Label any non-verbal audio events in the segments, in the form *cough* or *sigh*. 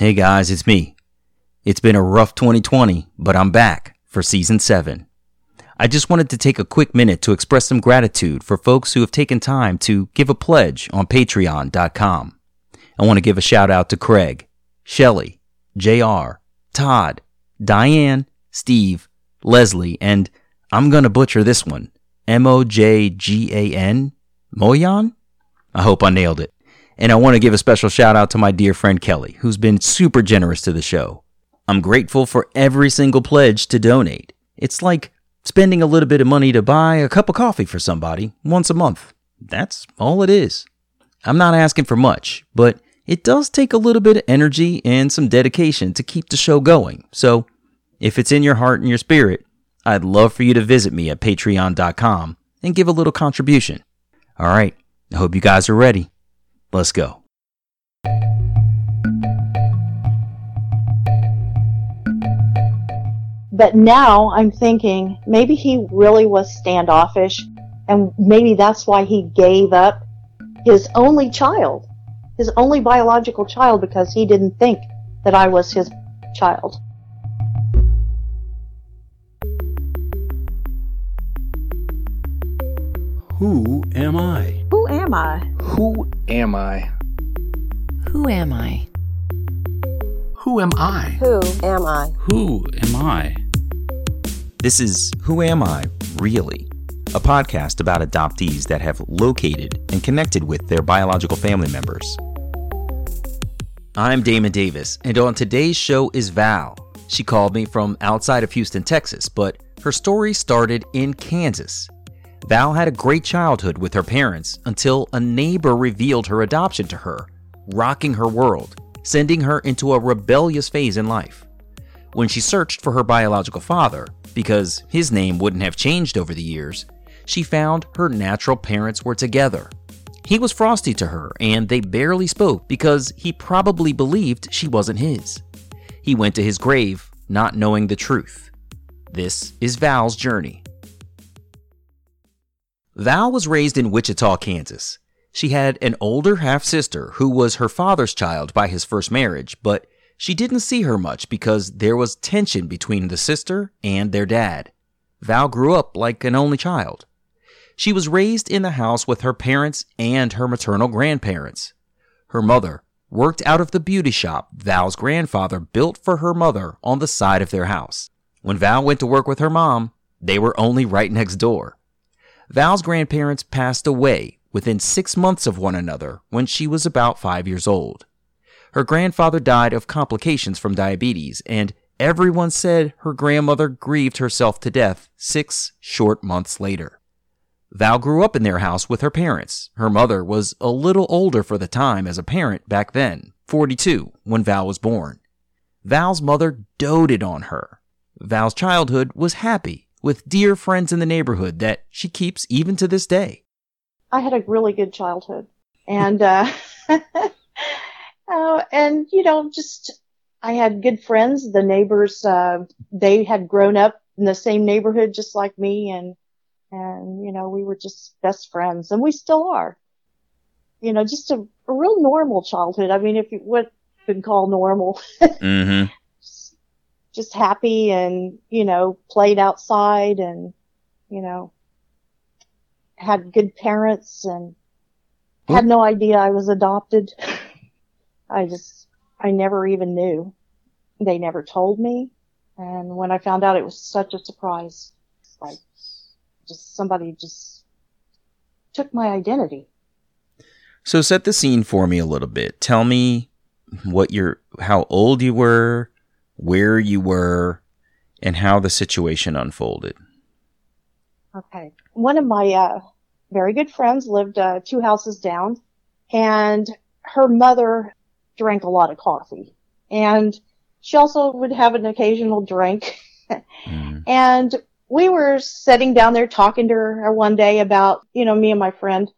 Hey guys, it's me. It's been a rough 2020, but I'm back for season 7. I just wanted to take a quick minute to express some gratitude for folks who have taken time to give a pledge on patreon.com. I want to give a shout out to Craig, Shelly, JR, Todd, Diane, Steve, Leslie, and I'm going to butcher this one M O J G A N? Moyan? I hope I nailed it. And I want to give a special shout out to my dear friend Kelly, who's been super generous to the show. I'm grateful for every single pledge to donate. It's like spending a little bit of money to buy a cup of coffee for somebody once a month. That's all it is. I'm not asking for much, but it does take a little bit of energy and some dedication to keep the show going. So, if it's in your heart and your spirit, I'd love for you to visit me at patreon.com and give a little contribution. All right, I hope you guys are ready. Let's go. But now I'm thinking maybe he really was standoffish, and maybe that's why he gave up his only child, his only biological child, because he didn't think that I was his child. Who am I? Who am I? Who am I? Who am I? Who am I? Who am I? Who am I? This is Who Am I, Really? A podcast about adoptees that have located and connected with their biological family members. I'm Damon Davis, and on today's show is Val. She called me from outside of Houston, Texas, but her story started in Kansas. Val had a great childhood with her parents until a neighbor revealed her adoption to her, rocking her world, sending her into a rebellious phase in life. When she searched for her biological father, because his name wouldn't have changed over the years, she found her natural parents were together. He was frosty to her, and they barely spoke because he probably believed she wasn't his. He went to his grave not knowing the truth. This is Val's journey. Val was raised in Wichita, Kansas. She had an older half sister who was her father's child by his first marriage, but she didn't see her much because there was tension between the sister and their dad. Val grew up like an only child. She was raised in the house with her parents and her maternal grandparents. Her mother worked out of the beauty shop Val's grandfather built for her mother on the side of their house. When Val went to work with her mom, they were only right next door. Val's grandparents passed away within six months of one another when she was about five years old. Her grandfather died of complications from diabetes, and everyone said her grandmother grieved herself to death six short months later. Val grew up in their house with her parents. Her mother was a little older for the time as a parent back then, 42, when Val was born. Val's mother doted on her. Val's childhood was happy with dear friends in the neighborhood that she keeps even to this day. I had a really good childhood, and uh, uh, *laughs* and you know, just I had good friends. The neighbors, uh, they had grown up in the same neighborhood just like me, and and you know, we were just best friends, and we still are. You know, just a, a real normal childhood. I mean, if you what you could call normal. *laughs* Mm-hmm. Just happy and, you know, played outside and, you know, had good parents and hmm? had no idea I was adopted. *laughs* I just, I never even knew. They never told me. And when I found out, it was such a surprise. Like, just somebody just took my identity. So set the scene for me a little bit. Tell me what you're, how old you were, where you were, and how the situation unfolded. Okay. One of my uh, very good friends lived uh, two houses down, and her mother drank a lot of coffee, and she also would have an occasional drink. Mm. *laughs* And we were sitting down there talking to her one day about, you know, me and my friend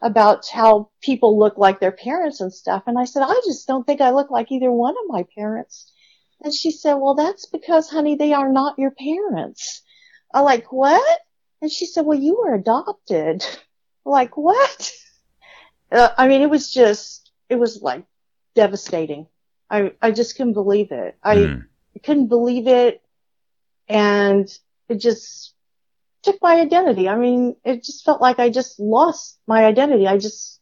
about how people look like their parents and stuff. And I said, I just don't think I look like either one of my parents. And she said, well, that's because, honey, they are not your parents. I'm like, what? And she said, well, you were adopted. I'm like, what? Uh, I mean, it was just, it was like devastating. I, I just couldn't believe it. I Hmm. couldn't believe it. And it just took my identity. I mean, it just felt like I just lost my identity. I just,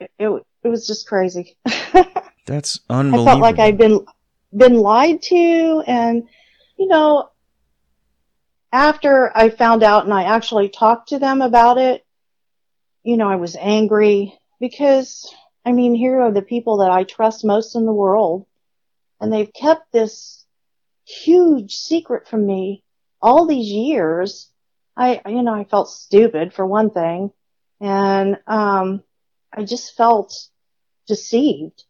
it, it, it was just crazy. *laughs* That's unbelievable. I felt like I'd been, been lied to and, you know, after I found out and I actually talked to them about it, you know, I was angry because, I mean, here are the people that I trust most in the world and they've kept this huge secret from me all these years. I, you know, I felt stupid for one thing and, um, I just felt deceived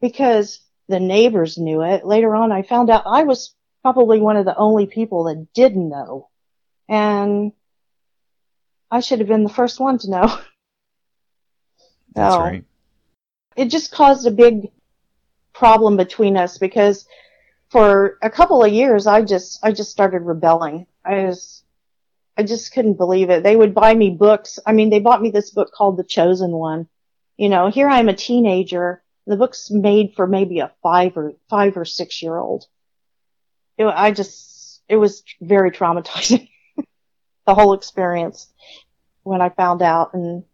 because the neighbors knew it. Later on, I found out I was probably one of the only people that didn't know. And I should have been the first one to know. *laughs* That's So, right. It just caused a big problem between us because for a couple of years, I just, I just started rebelling. I was, I just couldn't believe it. They would buy me books. I mean, they bought me this book called The Chosen One. You know, here I'm a teenager. The book's made for maybe a five or five or six year old. It, I just, it was very traumatizing. *laughs* the whole experience when I found out and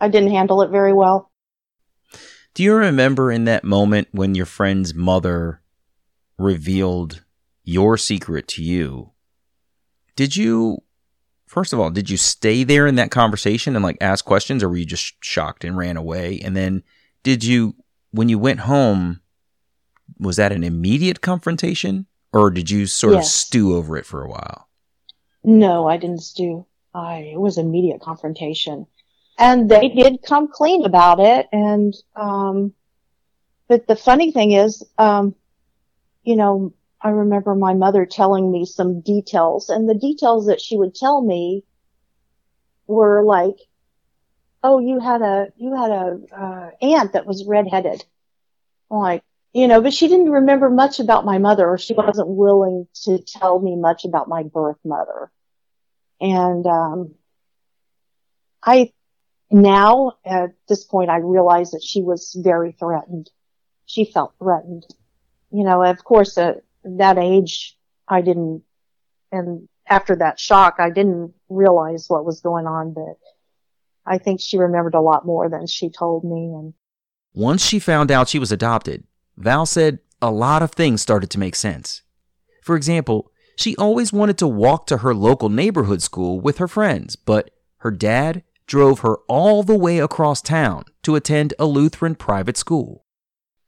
I didn't handle it very well. Do you remember in that moment when your friend's mother revealed your secret to you? Did you, first of all, did you stay there in that conversation and like ask questions or were you just shocked and ran away? And then did you, when you went home, was that an immediate confrontation or did you sort of stew over it for a while? No, I didn't stew. I, it was immediate confrontation. And they did come clean about it. And, um, but the funny thing is, um, you know, I remember my mother telling me some details and the details that she would tell me were like, oh, you had a, you had a, uh, aunt that was redheaded. I'm like, you know, but she didn't remember much about my mother or she wasn't willing to tell me much about my birth mother. And, um, I, now at this point, I realize that she was very threatened. She felt threatened. You know, of course, at that age, I didn't, and after that shock, I didn't realize what was going on, but I think she remembered a lot more than she told me. And Once she found out she was adopted, Val said a lot of things started to make sense. For example, she always wanted to walk to her local neighborhood school with her friends, but her dad drove her all the way across town to attend a Lutheran private school.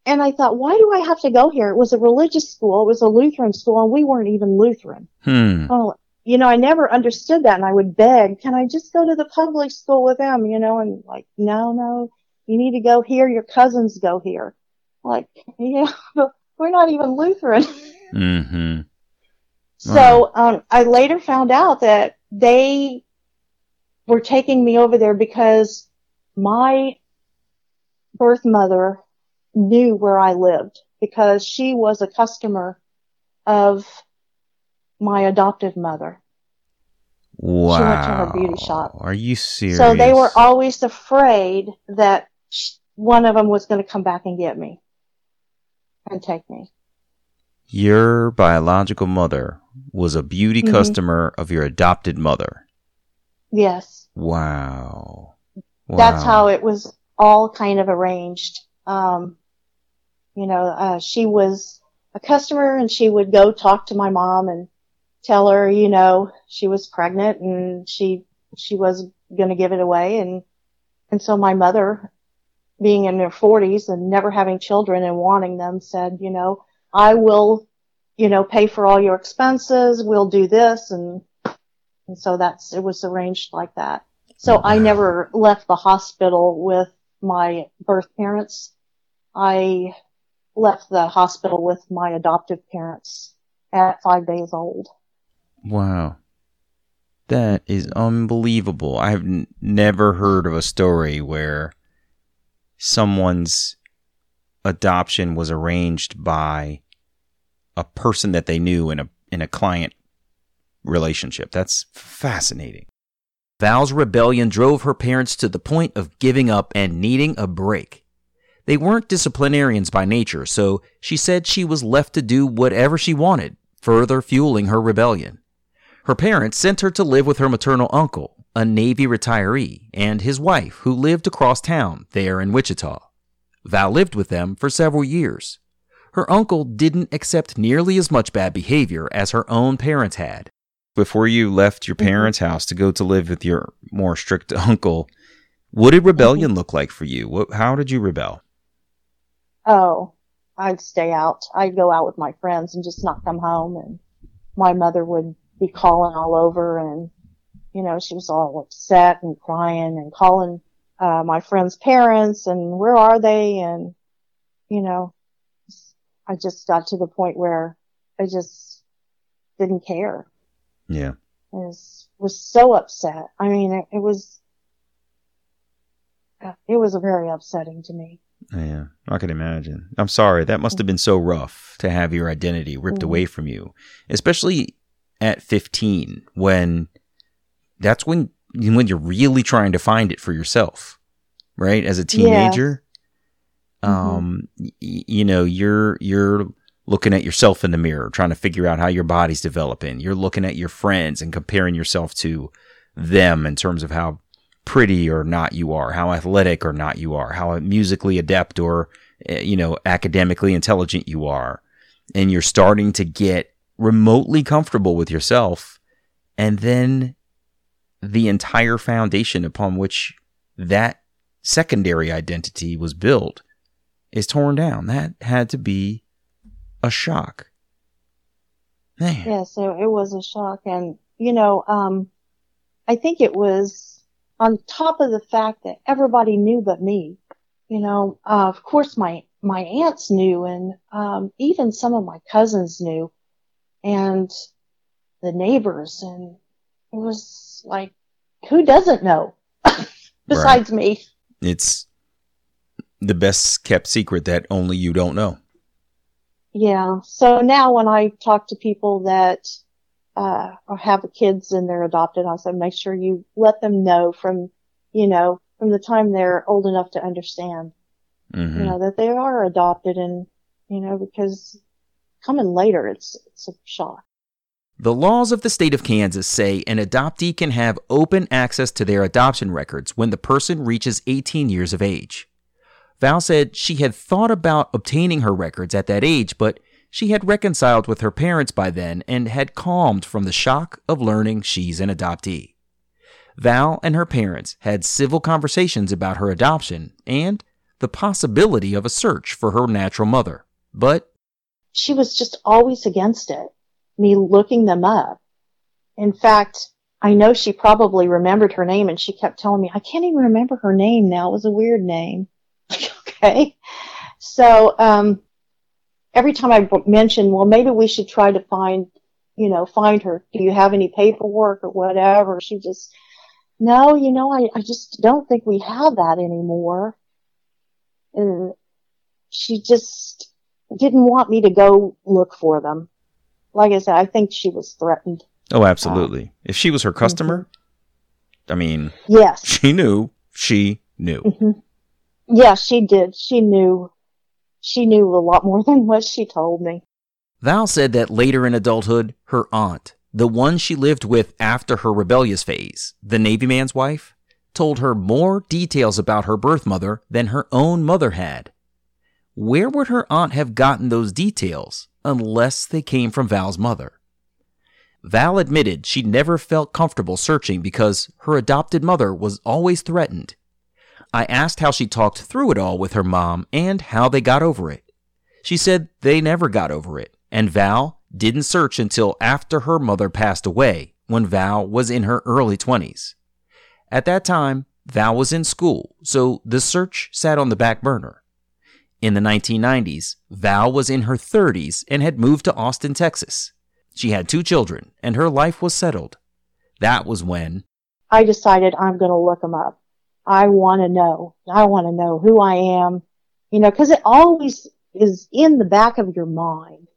And I thought, why do I have to go here? It was a religious school. It was a Lutheran school and we weren't even Lutheran. Hmm. Well, you know, I never understood that and I would beg, can I just go to the public school with them? You know, and like, no, no, you need to go here. Your cousins go here. Like, *laughs* yeah, but we're not even Lutheran. Mm-hmm. So, um, I later found out that they were taking me over there because my birth mother knew where I lived because she was a customer of my adoptive mother. Wow. She went to her beauty shop. Are you serious? So they were always afraid that one of them was going to come back and get me and take me. Your biological mother was a beauty Mhm. customer of your adopted mother. Yes. Wow. wow. That's how it was all kind of arranged. Um, you know, uh, she was a customer and she would go talk to my mom and tell her, you know, she was pregnant and she, she was going to give it away. And, and so my mother, being in her forties and never having children and wanting them said, you know, I will, you know, pay for all your expenses. We'll do this. And, and so that's, it was arranged like that. So I never left the hospital with my birth parents. I left the hospital with my adoptive parents at five days old. Wow. That is unbelievable. I've n- never heard of a story where someone's adoption was arranged by a person that they knew in a in a client relationship. That's fascinating. Val's rebellion drove her parents to the point of giving up and needing a break. They weren't disciplinarians by nature, so she said she was left to do whatever she wanted, further fueling her rebellion. Her parents sent her to live with her maternal uncle, a Navy retiree, and his wife, who lived across town there in Wichita. Val lived with them for several years. Her uncle didn't accept nearly as much bad behavior as her own parents had. Before you left your mm-hmm. parents' house to go to live with your more strict *laughs* uncle, what did rebellion mm-hmm. look like for you? What, how did you rebel? Oh, I'd stay out. I'd go out with my friends and just not come home and my mother would be calling all over and, you know, she was all upset and crying and calling, uh, my friends' parents and where are they? And, you know, I just got to the point where I just didn't care. Yeah. I was, was so upset. I mean, it, it was, it was very upsetting to me. Yeah, I can imagine. I'm sorry. That must have been so rough to have your identity ripped Mhm. away from you, especially at 15 when that's when when you're really trying to find it for yourself, right? As a teenager, Mhm. um y- you know, you're you're looking at yourself in the mirror, trying to figure out how your body's developing. You're looking at your friends and comparing yourself to them in terms of how pretty or not you are, how athletic or not you are, how musically adept or eh, you know academically intelligent you are, and you're starting to get remotely comfortable with yourself, and then the entire foundation upon which that secondary identity was built is torn down. That had to be a shock. Man. Yeah, so it was a shock. And, you know, um, I think it was on top of the fact that everybody knew but me. You know, uh, of course my, my aunts knew and, um, even some of my cousins knew and the neighbors and it was like, who doesn't know *laughs* besides me? It's the best kept secret that only you don't know. Yeah. So now when I talk to people that uh or have kids and they're adopted, I say make sure you let them know from you know, from the time they're old enough to understand, hmm you know, that they are adopted and you know, because coming later it's it's a shock. The laws of the state of Kansas say an adoptee can have open access to their adoption records when the person reaches 18 years of age. Val said she had thought about obtaining her records at that age, but she had reconciled with her parents by then and had calmed from the shock of learning she's an adoptee. Val and her parents had civil conversations about her adoption and the possibility of a search for her natural mother. But She was just always against it, me looking them up. In fact, I know she probably remembered her name and she kept telling me, I can't even remember her name now. It was a weird name. *laughs* okay. So, um, every time I mentioned, well, maybe we should try to find, you know, find her. Do you have any paperwork or whatever? She just, no, you know, I, I just don't think we have that anymore. And she just didn't want me to go look for them. Like I said, I think she was threatened. Oh, absolutely. if she was her customer, I mean, Yes. she knew. She knew. hmm Yeah, she did. She knew. She knew a lot more *laughs* than what she told me. Val said that later in adulthood, her aunt, the one she lived with after her rebellious phase, the Navy man's wife, told her more details about her birth mother than her own mother had. Where would her aunt have gotten those details unless they came from Val's mother? Val admitted she'd never felt comfortable searching because her adopted mother was always threatened. I asked how she talked through it all with her mom and how they got over it. She said they never got over it, and Val didn't search until after her mother passed away, when Val was in her early 20s. At that time, Val was in school, so the search sat on the back burner. In the 1990s, Val was in her 30s and had moved to Austin, Texas. She had two children, and her life was settled. That was when I decided I'm going to look them up. I want to know. I want to know who I am, you know, because it always is in the back of your mind.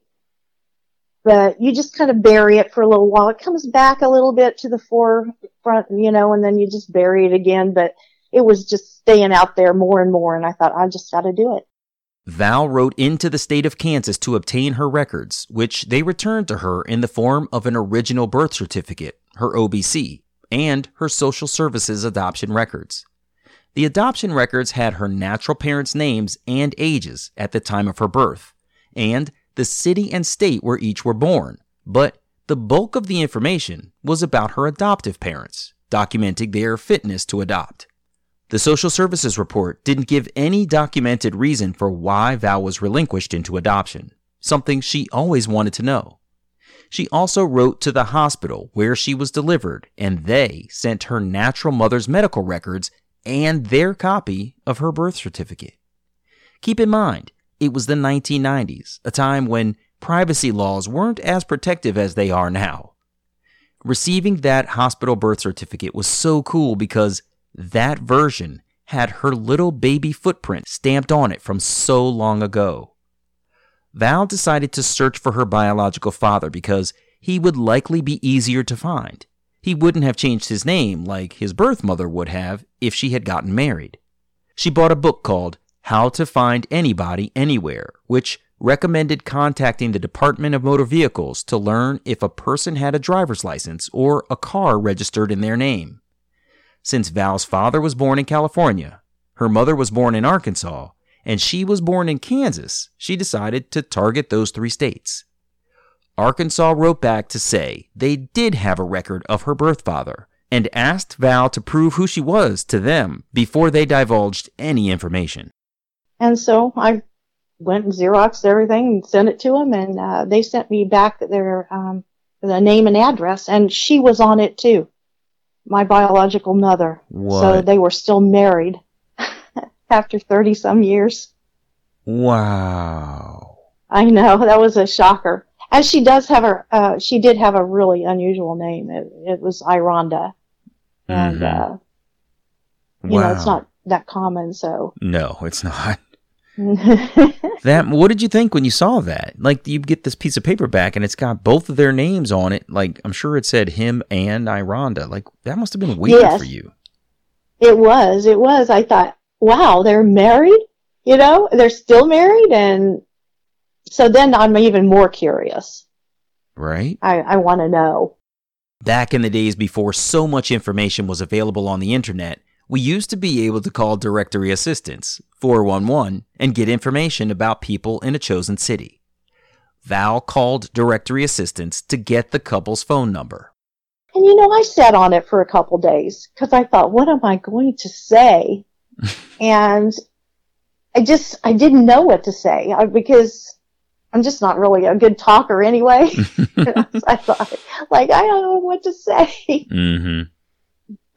But you just kind of bury it for a little while. It comes back a little bit to the forefront, you know, and then you just bury it again. But it was just staying out there more and more. And I thought, I just got to do it. Val wrote into the state of Kansas to obtain her records, which they returned to her in the form of an original birth certificate, her OBC, and her social services adoption records. The adoption records had her natural parents' names and ages at the time of her birth, and the city and state where each were born, but the bulk of the information was about her adoptive parents, documenting their fitness to adopt. The social services report didn't give any documented reason for why Val was relinquished into adoption, something she always wanted to know. She also wrote to the hospital where she was delivered, and they sent her natural mother's medical records and their copy of her birth certificate. Keep in mind, it was the 1990s, a time when privacy laws weren't as protective as they are now. Receiving that hospital birth certificate was so cool because that version had her little baby footprint stamped on it from so long ago. Val decided to search for her biological father because he would likely be easier to find. He wouldn't have changed his name like his birth mother would have if she had gotten married. She bought a book called How to Find Anybody Anywhere, which recommended contacting the Department of Motor Vehicles to learn if a person had a driver's license or a car registered in their name. Since Val's father was born in California, her mother was born in Arkansas, and she was born in Kansas, she decided to target those three states. Arkansas wrote back to say they did have a record of her birth father and asked Val to prove who she was to them before they divulged any information. And so I went and Xeroxed everything and sent it to them, and uh, they sent me back their um, the name and address, and she was on it too my biological mother. What? So they were still married *laughs* after 30 some years. Wow. I know, that was a shocker. And she does have her, uh, she did have a really unusual name. It, it was Ironda. And, Mhm. uh, you know, it's not that common, so. No, it's not. *laughs* That what did you think when you saw that? Like you get this piece of paper back and it's got both of their names on it. Like I'm sure it said him and Ironda. Like that must have been weird Yes. for you. it was, it was. I thought, wow, they're married? You know, they're still married? And so then I'm even more curious. Right? I, I want to know. Back in the days before so much information was available on the internet, we used to be able to call directory assistance, 411, and get information about people in a chosen city. Val called directory assistance to get the couple's phone number. And you know, I sat on it for a couple days because I thought, what am I going to say? *laughs* and I just, I didn't know what to say because I'm just not really a good talker anyway. *laughs* *laughs* I thought, like, I don't know what to say. mm-hmm.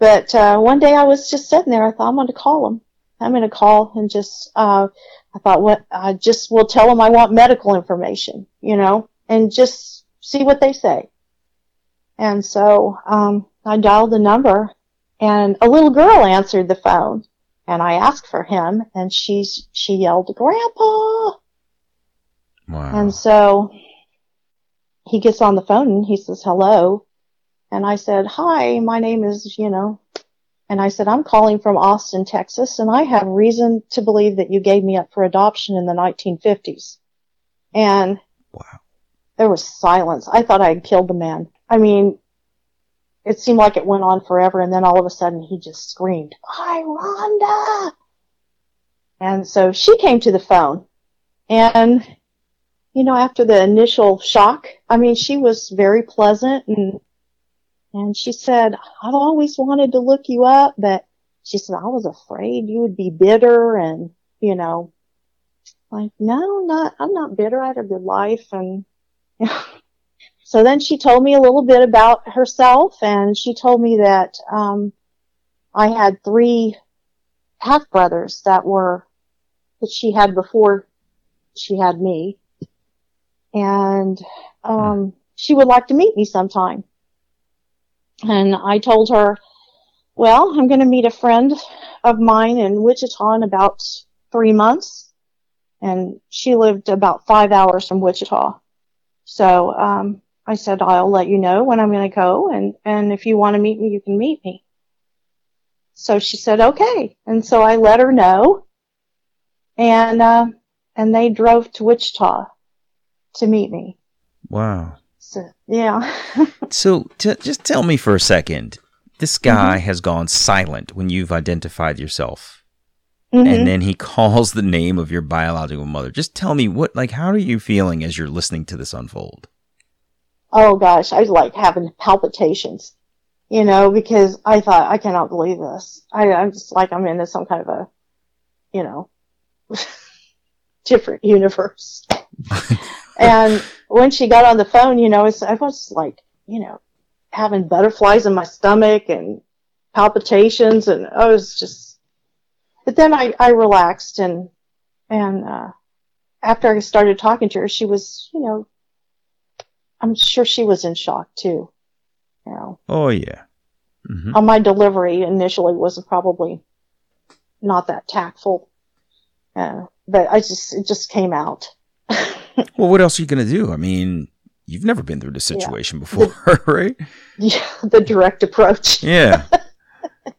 But uh, one day I was just sitting there. I thought, I'm going to call him. I'm going to call and just, uh, I thought, what, I just will tell him I want medical information, you know, and just see what they say. And so, um, I dialed the number and a little girl answered the phone and I asked for him and she's, she yelled, Grandpa! Wow. And so he gets on the phone and he says, hello. And I said, hi, my name is, you know, and I said, I'm calling from Austin, Texas, and I have reason to believe that you gave me up for adoption in the 1950s. And wow. there was silence. I thought I had killed the man. I mean, it seemed like it went on forever, and then all of a sudden he just screamed, Hi, Rhonda! And so she came to the phone, and, you know, after the initial shock, I mean, she was very pleasant, and, and she said, I've always wanted to look you up, but she said, I was afraid you would be bitter, and, you know, like, no, not, I'm not bitter. I had a good life, and, *laughs* so then she told me a little bit about herself and she told me that um, I had three half brothers that were that she had before she had me, and um, she would like to meet me sometime. And I told her, well, I'm going to meet a friend of mine in Wichita in about three months, and she lived about five hours from Wichita. So um, I said, I'll let you know when I'm going to go, and, and if you want to meet me, you can meet me. so she said, okay. And so I let her know. And, uh, and they drove to Wichita to meet me. Wow. So, yeah. *laughs* So t- just tell me for a second. This guy has gone silent when you've identified yourself, Mhm. and then he *laughs* calls the name of your biological mother. Just tell me what, like, how are you feeling as you're listening to this unfold? oh gosh, I was like having palpitations, you know, because I thought, I cannot believe this. I, I'm just like, I'm in some kind of a, you know, *laughs* different universe. and when she got on the phone, you know, it's, I was like, you know, having butterflies in my stomach and palpitations and I was just, but then I, I relaxed and, and, uh, after I started talking to her, she was, you know, I'm sure she was in shock too. You know, Oh yeah. hmm on my delivery initially was probably not that tactful, uh, but I just it just came out. *laughs* Well, what else are you gonna do? I mean, you've never been through this Yeah. situation before, *laughs* right? yeah, the direct approach. Yeah.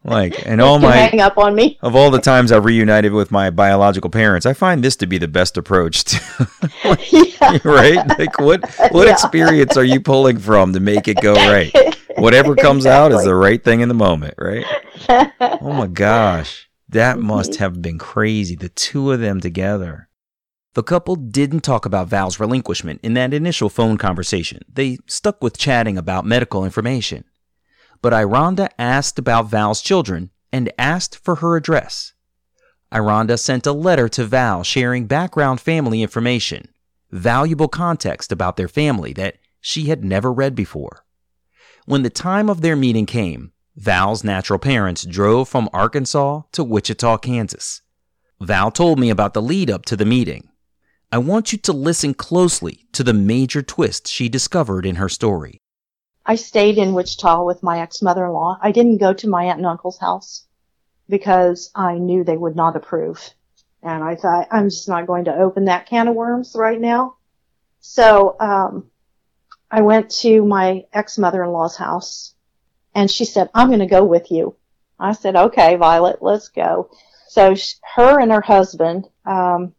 Like, and all my hang up on me. of all the times I've reunited with my biological parents, I find this to be the best approach. To, *laughs* *laughs* yeah. right? Like, what what Yeah. experience are you pulling from to make it go right? Whatever comes out is the right thing in the moment, right? Oh my gosh. That must mm-hmm. have been crazy. The two of them together. The couple didn't talk about Val's relinquishment in that initial phone conversation. They stuck with chatting about medical information. But Ironda asked about Val's children and asked for her address. Ironda sent a letter to Val sharing background family information, valuable context about their family that she had never read before. When the time of their meeting came, Val's natural parents drove from Arkansas to Wichita, Kansas. Val told me about the lead up to the meeting. I want you to listen closely to the major twist she discovered in her story. I stayed in Wichita with my ex-mother-in-law. I didn't go to my aunt and uncle's house because I knew they would not approve. And I thought, I'm just not going to open that can of worms right now. So, um, I went to my ex-mother-in-law's house and she said, I'm going to go with you. I said, okay, Violet, let's go. So sh- her and her husband, um,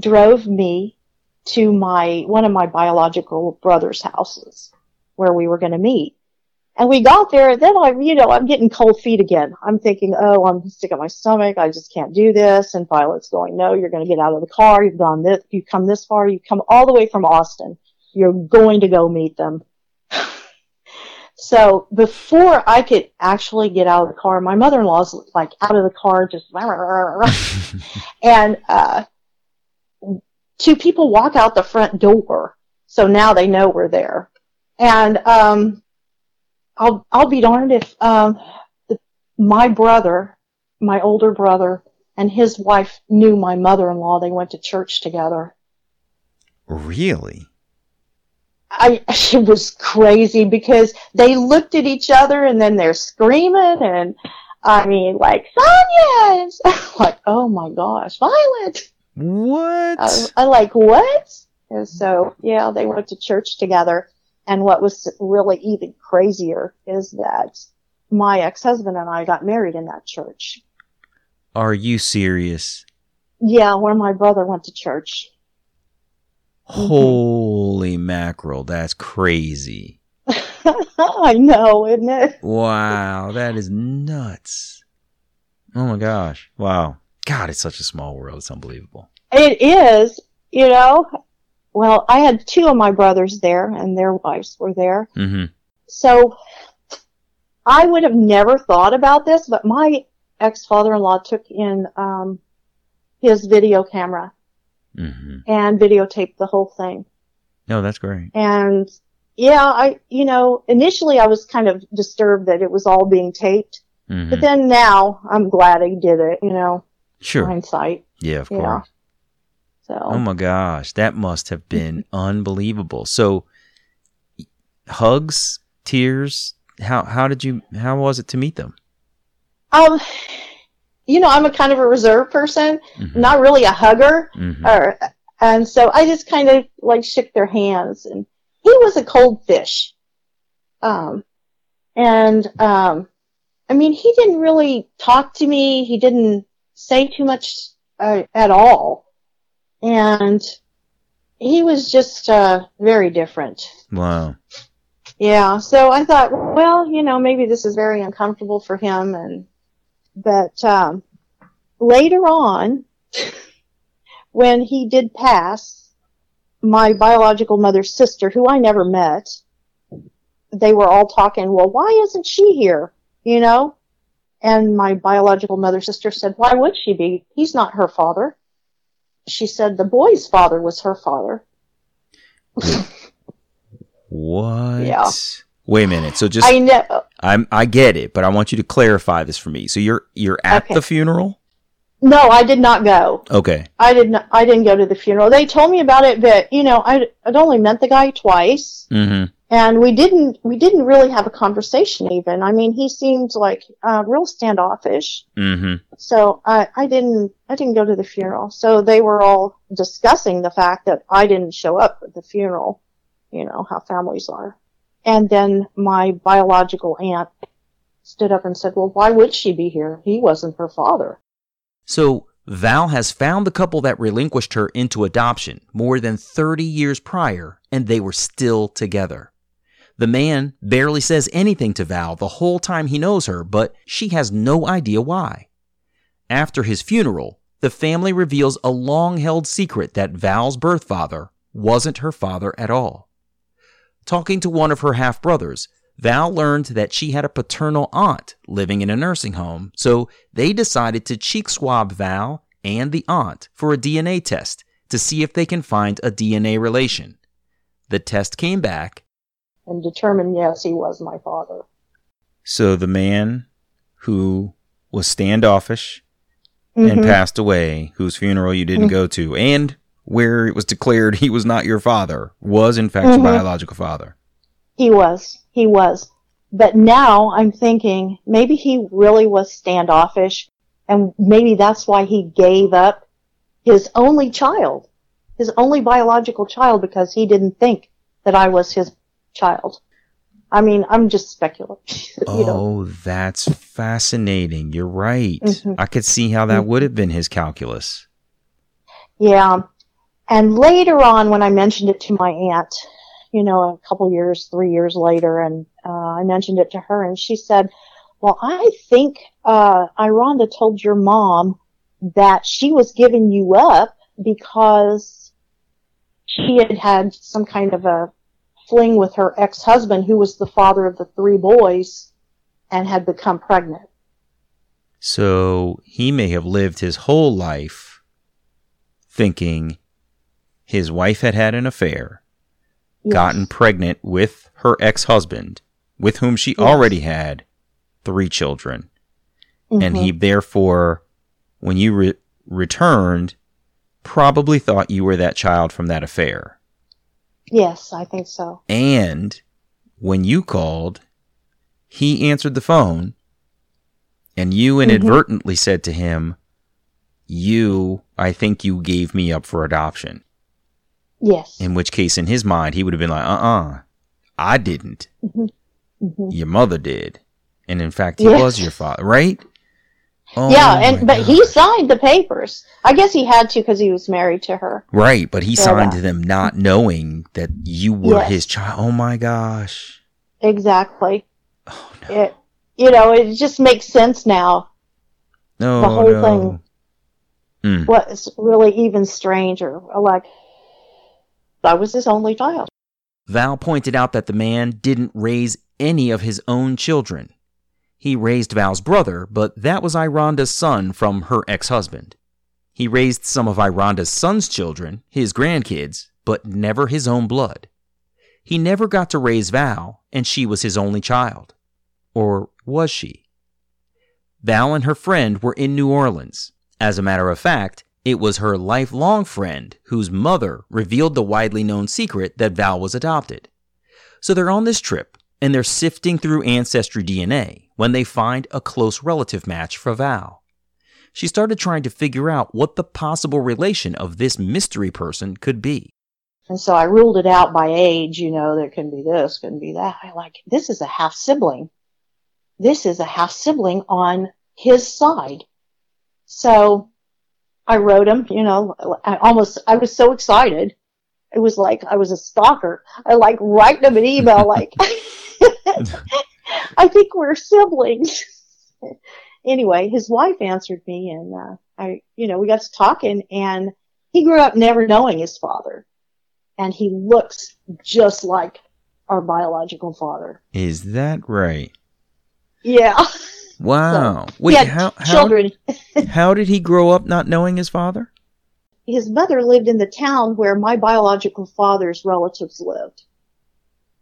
drove me to my, one of my biological brother's houses where we were going to meet. And we got there, and then I, you know, I'm getting cold feet again. I'm thinking, oh, I'm sick at my stomach. I just can't do this. And Violet's going, no, you're going to get out of the car. You've gone this, you've come this far. You've come all the way from Austin. You're going to go meet them. *laughs* so before I could actually get out of the car, my mother-in-law's like out of the car, just, *laughs* and, uh, two people walk out the front door. So now they know we're there. And, um, I'll, I'll be darned if, um, the, my brother, my older brother and his wife knew my mother-in-law. They went to church together. Really? I, it was crazy because they looked at each other and then they're screaming and I mean like, Sonia! *laughs* Like, oh my gosh, Violet! What? I, I like, what? And so, yeah, they went to church together. And what was really even crazier is that my ex-husband and I got married in that church. Are you serious? Yeah, where my brother went to church. Mm-hmm. Holy mackerel, that's crazy. *laughs* I know, isn't it? Wow, that is nuts. Oh my gosh. Wow. God, it's such a small world. It's unbelievable. It is, you know. Well, I had two of my brothers there and their wives were there. hmm So I would have never thought about this, but my ex-father-in-law took in um, his video camera hmm and videotaped the whole thing. No, that's great. And yeah, I, you know, initially I was kind of disturbed that it was all being taped, hmm but then now I'm glad he did it, you know, Sure. hindsight. Yeah, of course. So, Oh my gosh, that must have been *laughs* unbelievable. So, hugs, tears. How how did you? How was it to meet them? um, you know, I'm a kind of a reserved person, Mhm. not really a hugger. Mhm. or and so I just kind of like shook their hands and he was a cold fish. Um and um I mean, he didn't really talk to me. He didn't say too much uh, at all. And he was just uh, very different. Wow. Yeah, so I thought, well, you know, maybe this is very uncomfortable for him, and but um, later on, *laughs* when he did pass, my biological mother's sister, who I never met, they were all talking. Well, why isn't she here? You know, and my biological mother sister said, why would she be? He's not her father. She said the boy's father was her father. What? Yeah. Wait a minute. So just I know. I'm I get it, but I want you to clarify this for me. So you're you're at Okay. the funeral? No, I did not go. Okay. I did not. I didn't go to the funeral. They told me about it, but you know, I I'd only met the guy twice, Mm-hmm. And we didn't we didn't really have a conversation. Even I mean, he seemed like uh, real standoffish. Mm-hmm. So I I didn't I didn't go to the funeral. So they were all discussing the fact that I didn't show up at the funeral. You know how families are. And then my biological aunt stood up and said, "Well, why would she be here? He wasn't her father." So Val has found the couple that relinquished her into adoption more than 30 years prior, and they were still together. The man barely says anything to Val the whole time he knows her, but she has no idea why. After his funeral, the family reveals a long held secret that Val's birth father wasn't her father at all. Talking to one of her half brothers, Val learned that she had a paternal aunt living in a nursing home, so they decided to cheek swab Val and the aunt for a DNA test to see if they can find a DNA relation. The test came back, and determined, yes, he was my father. so the man who was standoffish and Mhm. passed away, whose funeral you didn't Mhm. go to, and where it was declared he was not your father, was in fact Mhm. your biological father. He was. He was. But now I'm thinking maybe he really was standoffish and maybe that's why he gave up his only child, his only biological child because he didn't think that I was his child. I mean, I'm just speculating. *laughs* you know. Oh, that's fascinating. You're right. Mhm. I could see how that would have been his calculus. Yeah. And later on, when I mentioned it to my aunt, you know, a couple years, three years later, and uh, I mentioned it to her, and she said, "Well, I think uh, Ironda told your mom that she was giving you up because she had had some kind of a fling with her ex-husband, who was the father of the three boys, and had become pregnant." So he may have lived his whole life thinking his wife had had an affair, Yes. gotten pregnant with her ex husband, with whom she Yes. already had three children. And Mhm. he therefore, when you re- returned, probably thought you were that child from that affair. Yes, I think so. And when you called, he answered the phone, and you Mm-hmm. inadvertently said to him, You, I think you gave me up for adoption. Yes. In which case, in his mind, he would have been like, Uh uh I didn't. Mhm. Your mother did. And in fact, he Yes. was your father, right? Oh yeah, and but he signed the papers. I guess he had to because he was married to her. Right, but he signed that- them not knowing that you were Yes. his child. Oh my gosh. Exactly. Oh no. It, you know, it just makes sense now. No, the whole no. thing. Mm. What's really even stranger, like I was his only child. Val pointed out that the man didn't raise any of his own children. He raised Val's brother, but that was Ironda's son from her ex husband. He raised some of Ironda's son's children, his grandkids, but never his own blood. He never got to raise Val, and she was his only child. Or was she? Val and her friend were in New Orleans. As a matter of fact, it was her lifelong friend whose mother revealed the widely known secret that Val was adopted. So they're on this trip and they're sifting through ancestry DNA when they find a close relative match for Val. She started trying to figure out what the possible relation of this mystery person could be. And so I ruled it out by age, you know, there can be this, can be that. I like, this is a half sibling. this is a half sibling on his side. So I wrote him, you know, I almost, I was so excited. It was like I was a stalker. I like write him an email like, *laughs* *laughs* I think we're siblings. anyway, his wife answered me and, uh, I, you know, we got to talking and he grew up never knowing his father and he looks just like our biological father. Is that right? Yeah. Wow. So, Wait, he had how, how, children. *laughs* how did he grow up not knowing his father? His mother lived in the town where my biological father's relatives lived.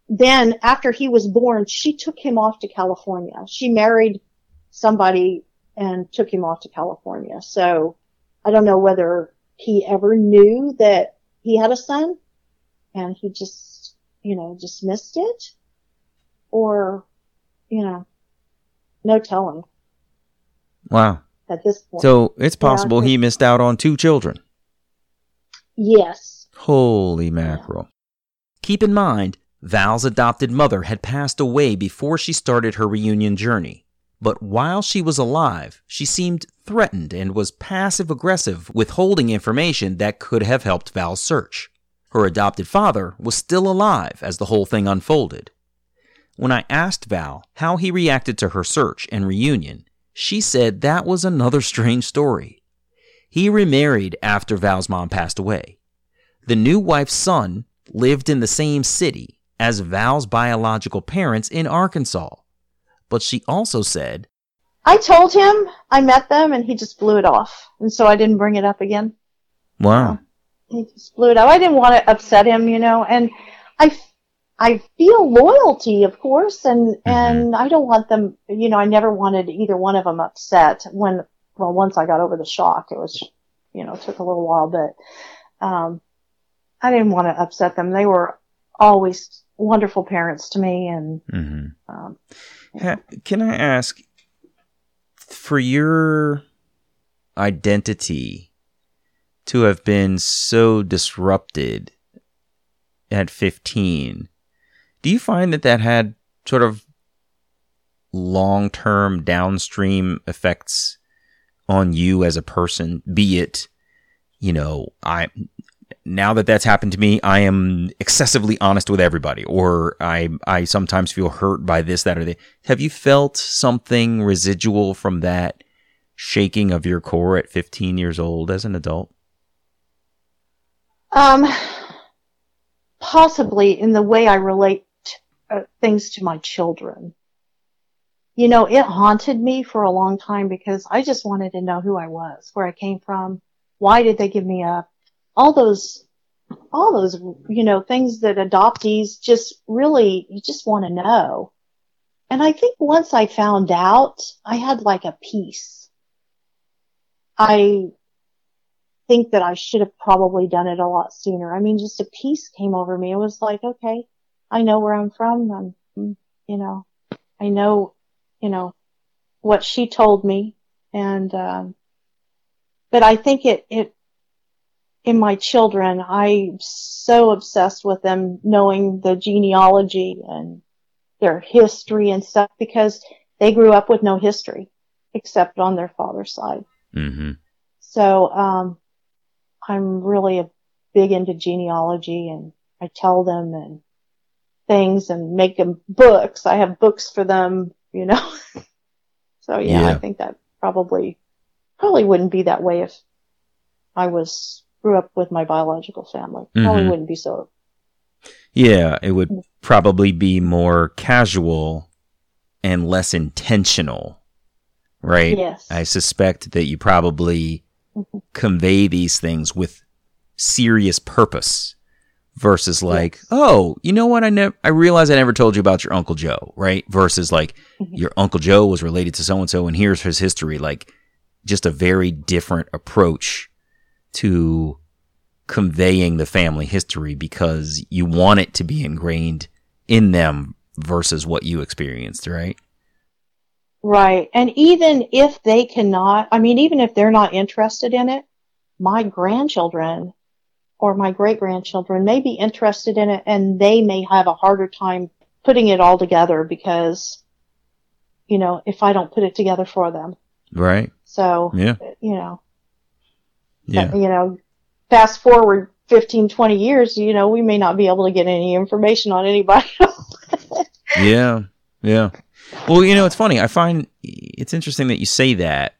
Then after he was born, she took him off to California. She married somebody and took him off to California. So I don't know whether he ever knew that he had a son and he just, you know, dismissed it or, you know, no telling Wow. at this point. So it's possible Yeah. he missed out on two children. yes. Holy mackerel. Keep in mind, Val's adopted mother had passed away before she started her reunion journey. But while she was alive, she seemed threatened and was passive aggressive, withholding information that could have helped Val's search. Her adopted father was still alive as the whole thing unfolded. When I asked Val how he reacted to her search and reunion, she said that was another strange story. He remarried after Val's mom passed away. The new wife's son lived in the same city as Val's biological parents in Arkansas. But she also said, I told him I met them and he just blew it off. And so I didn't bring it up again. Wow. He just blew it off. I didn't want to upset him, you know, and I, I feel loyalty, of course, and, and I don't want them, you know, I never wanted either one of them upset when, well, once I got over the shock, it was, you know, it took a little while, but, um, I didn't want to upset them. They were always wonderful parents to me and, hmm um, Ha- can I ask, for your identity to have been so disrupted at 15, do you find that that had sort of long term downstream effects on you as a person? Be it, you know, I. Now that that's happened to me, I am excessively honest with everybody, or I I sometimes feel hurt by this, that, or the. Have you felt something residual from that shaking of your core at 15 years old as an adult? Um, possibly in the way I relate uh, things to my children. You know, it haunted me for a long time because I just wanted to know who I was, where I came from, why did they give me up, all those, all those, you know, things that adoptees just really, you just want to know. And I think once I found out, I had like a peace. I think that I should have probably done it a lot sooner. I mean, just a peace came over me. It was like, okay, I know where I'm from. I'm, you know, I know, you know, what she told me. And, um, but I think it, it, in my children, I'm so obsessed with them knowing the genealogy and their history and stuff because they grew up with no history except on their father's side. Mm-hmm. So, um, I'm really a big into genealogy and I tell them and things and make them books. I have books for them, you know. *laughs* so yeah, I think that probably, probably wouldn't be that way if I was, grew up with my biological family. Probably Mhm. wouldn't be so, Yeah, it would probably be more casual and less intentional, right? yes. I suspect that you probably Mhm. convey these things with serious purpose versus like, Yes. oh, you know what? I never, I realize I never told you about your Uncle Joe, right? Versus like, Mhm. your Uncle Joe was related to so and so, and here's his history. Like, just a very different approach to conveying the family history because you want it to be ingrained in them versus what you experienced, right? Right. And even if they cannot, I mean, even if they're not interested in it, my grandchildren or my great grandchildren may be interested in it and they may have a harder time putting it all together because, you know, if I don't put it together for them. Right. So, Yeah. you know, Yeah. you know, fast forward 15, 20 years, you know, we may not be able to get any information on anybody. *laughs* Yeah. Yeah. Well, you know, it's funny. I find it's interesting that you say that.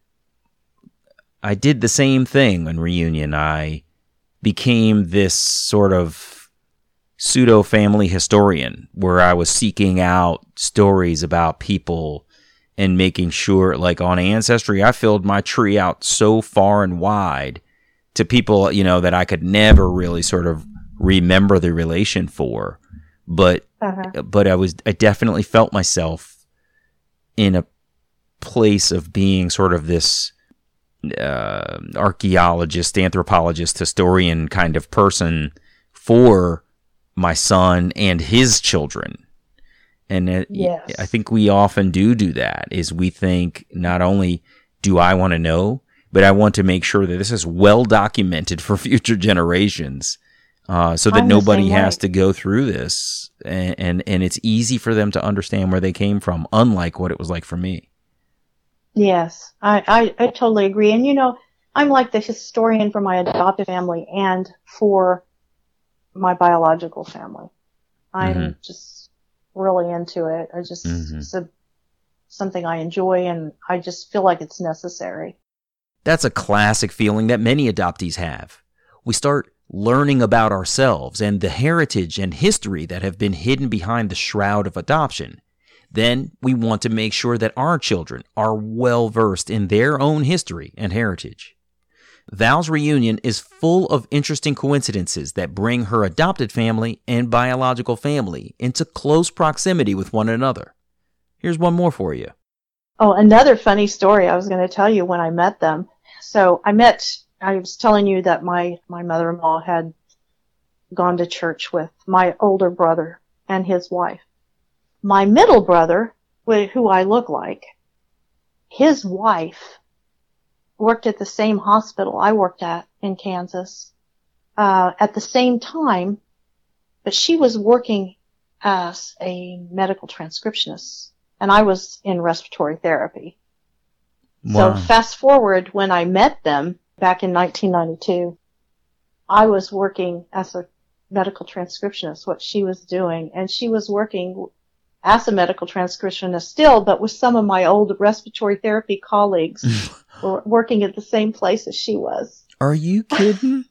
I did the same thing on reunion. I became this sort of pseudo family historian where I was seeking out stories about people and making sure, like on Ancestry, I filled my tree out so far and wide to people, you know, that I could never really sort of remember the relation for. But uh-huh. but I was I definitely felt myself in a place of being sort of this uh, archaeologist, anthropologist, historian kind of person for my son and his children. And it, Yes. I think we often do do that. Is we think not only do I want to know, but I want to make sure that this is well documented for *laughs* future generations uh, so that nobody has to go through this, and, and and it's easy for them to understand where they came from, unlike what it was like for me. Yes, I, I, I totally agree. And you know, I'm like the historian for my adopted family and for my biological family. I'm Mhm. just really into it. I just, Mhm. it's a, something I enjoy and I just feel like it's necessary. That's a classic feeling that many adoptees have. We start learning about ourselves and the heritage and history that have been hidden behind the shroud of adoption. Then we want to make sure that our children are well versed in their own history and heritage. Val's reunion is full of interesting coincidences that bring her adopted family and biological family into close proximity with one another. Here's one more for you. Oh, another funny story I was going to tell you when I met them. So I met, I was telling you that my, my mother-in-law had gone to church with my older brother and his wife. My middle brother, wh- who I look like, his wife worked at the same hospital I worked at in Kansas, uh, at the same time, but she was working as a medical transcriptionist and I was in respiratory therapy. Wow. So fast forward when I met them back in 1992, I was working as a medical transcriptionist, what she was doing, and she was working as a medical transcriptionist still, but with some of my old respiratory therapy colleagues *laughs* working at the same place as she was. Are you kidding?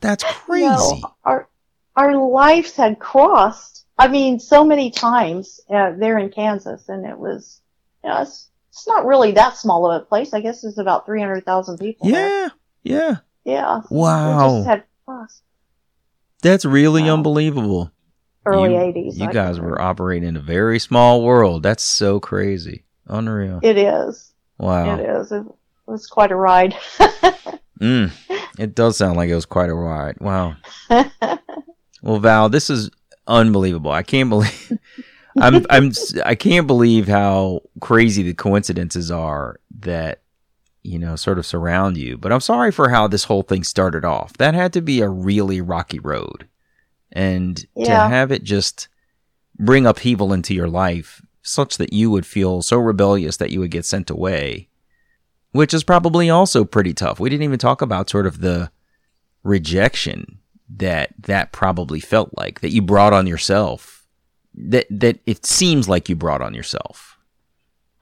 That's *laughs* crazy. No, our our lives had crossed. I mean, so many times uh, there in Kansas, and it was, you know, it's, it's not really that small of a place. I guess there's about three hundred thousand people. there. Yeah, yeah. yeah. Wow. had. That's really Wow. unbelievable. Early you, '80s. You I guys were operating in a very small world. That's so crazy. Unreal. It is. wow. It is. It was quite a ride. *laughs* Mm, it does sound like it was quite a ride. Wow. *laughs* Well, Val, this is unbelievable. I can't believe *laughs* I'm I'm I can't believe how crazy the coincidences are that you know sort of surround you. But I'm sorry for how this whole thing started off. That had to be a really rocky road. And to have it just bring upheaval into your life such that you would feel so rebellious that you would get sent away, which is probably also pretty tough. We didn't even talk about sort of the rejection that that probably felt like that you brought on yourself that that it seems like you brought on yourself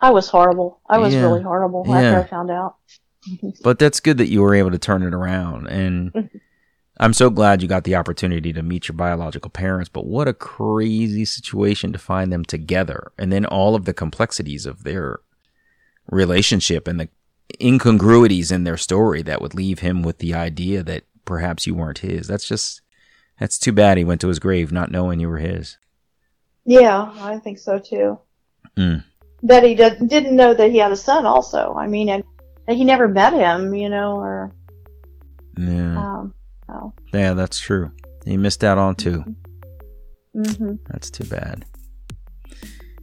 I was horrible. I was Yeah. really horrible Yeah. after I found out. *laughs* but that's good that you were able to turn it around and *laughs* i'm so glad you got the opportunity to meet your biological parents but what a crazy situation to find them together and then all of the complexities of their relationship and the incongruities in their story that would leave him with the idea that perhaps you weren't his that's just that's too bad he went to his grave not knowing you were his Yeah, I think so too. Mm. That he did, didn't know that he had a son also. I mean, and that he never met him, you know, or, yeah um, oh. yeah that's true he missed out on two hmm That's too bad.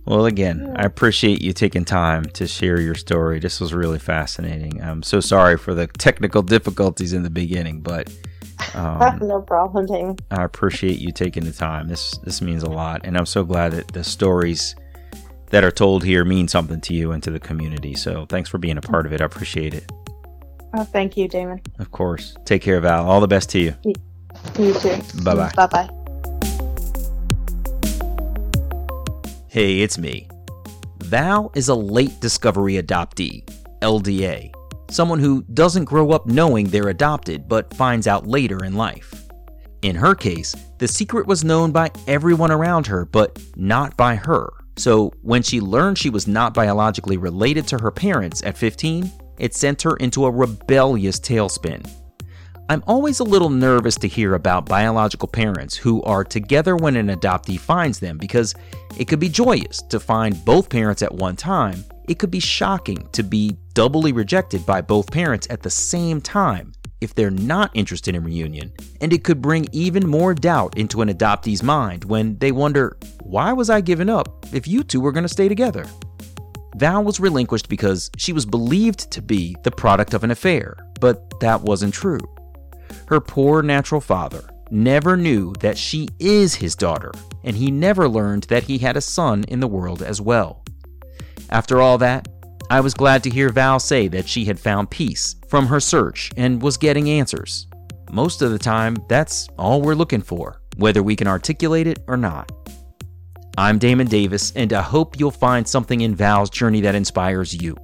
Well, again, I appreciate you taking time to share your story. This was really fascinating. I'm so sorry for the technical difficulties in the beginning, but um, *laughs* no problem, Damon. I appreciate you taking the time. This this means a lot, and I'm so glad that the stories that are told here mean something to you and to the community. So thanks for being a part of it. I appreciate it. Oh, thank you, Damon. Of course. Take care, Val. All the best to you. You too. Bye bye. Bye bye. Hey, it's me. Val is a late discovery adoptee, LDA, someone who doesn't grow up knowing they're adopted but finds out later in life. In her case, the secret was known by everyone around her, but not by her. So when she learned she was not biologically related to her parents at 15, it sent her into a rebellious tailspin. I'm always a little nervous to hear about biological parents who are together when an adoptee finds them because it could be joyous to find both parents at one time. It could be shocking to be doubly rejected by both parents at the same time if they're not interested in reunion, and it could bring even more doubt into an adoptee's mind when they wonder, why was I given up if you two were going to stay together? Val was relinquished because she was believed to be the product of an affair, but that wasn't true. Her poor natural father never knew that she is his daughter, and he never learned that he had a son in the world as well. After all that, I was glad to hear Val say that she had found peace from her search and was getting answers. Most of the time, that's all we're looking for, whether we can articulate it or not. I'm Damon Davis, and I hope you'll find something in Val's journey that inspires you,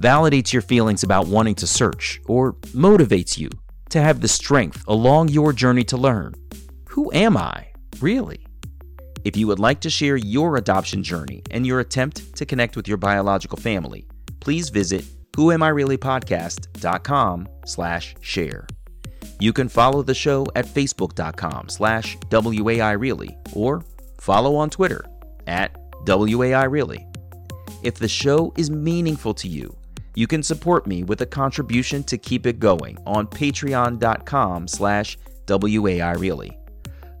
validates your feelings about wanting to search, or motivates you to have the strength along your journey to learn who am I, really? If you would like to share your adoption journey and your attempt to connect with your biological family, please visit whoamireallypodcast.com slash share. You can follow the show at facebook.com slash waireally or follow on Twitter at waireally. If the show is meaningful to you, you can support me with a contribution to keep it going on patreon.com slash waireally.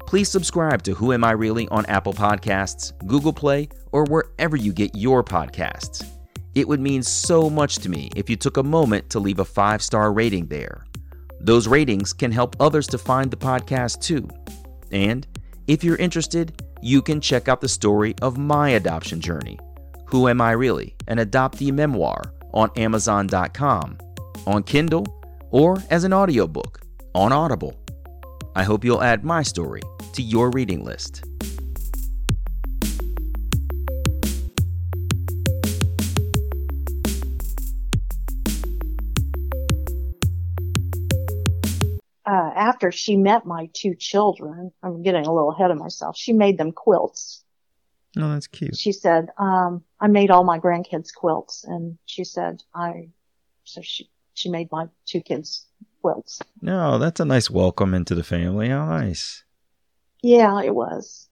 Please subscribe to Who Am I Really on Apple Podcasts, Google Play, or wherever you get your podcasts. It would mean so much to me if you took a moment to leave a five star rating there. Those ratings can help others to find the podcast too. And if you're interested, you can check out the story of my adoption journey, Who Am I Really? An Adoptee Memoir on Amazon.com, on Kindle, or as an audiobook on Audible. I hope you'll add my story to your reading list. Uh, after she met my two children, I'm getting a little ahead of myself. She made them quilts. Oh, that's cute. She said, um, I made all my grandkids quilts and she said, I, so she, she made my two kids quilts. No, that's a nice welcome into the family. How nice. Yeah, it was.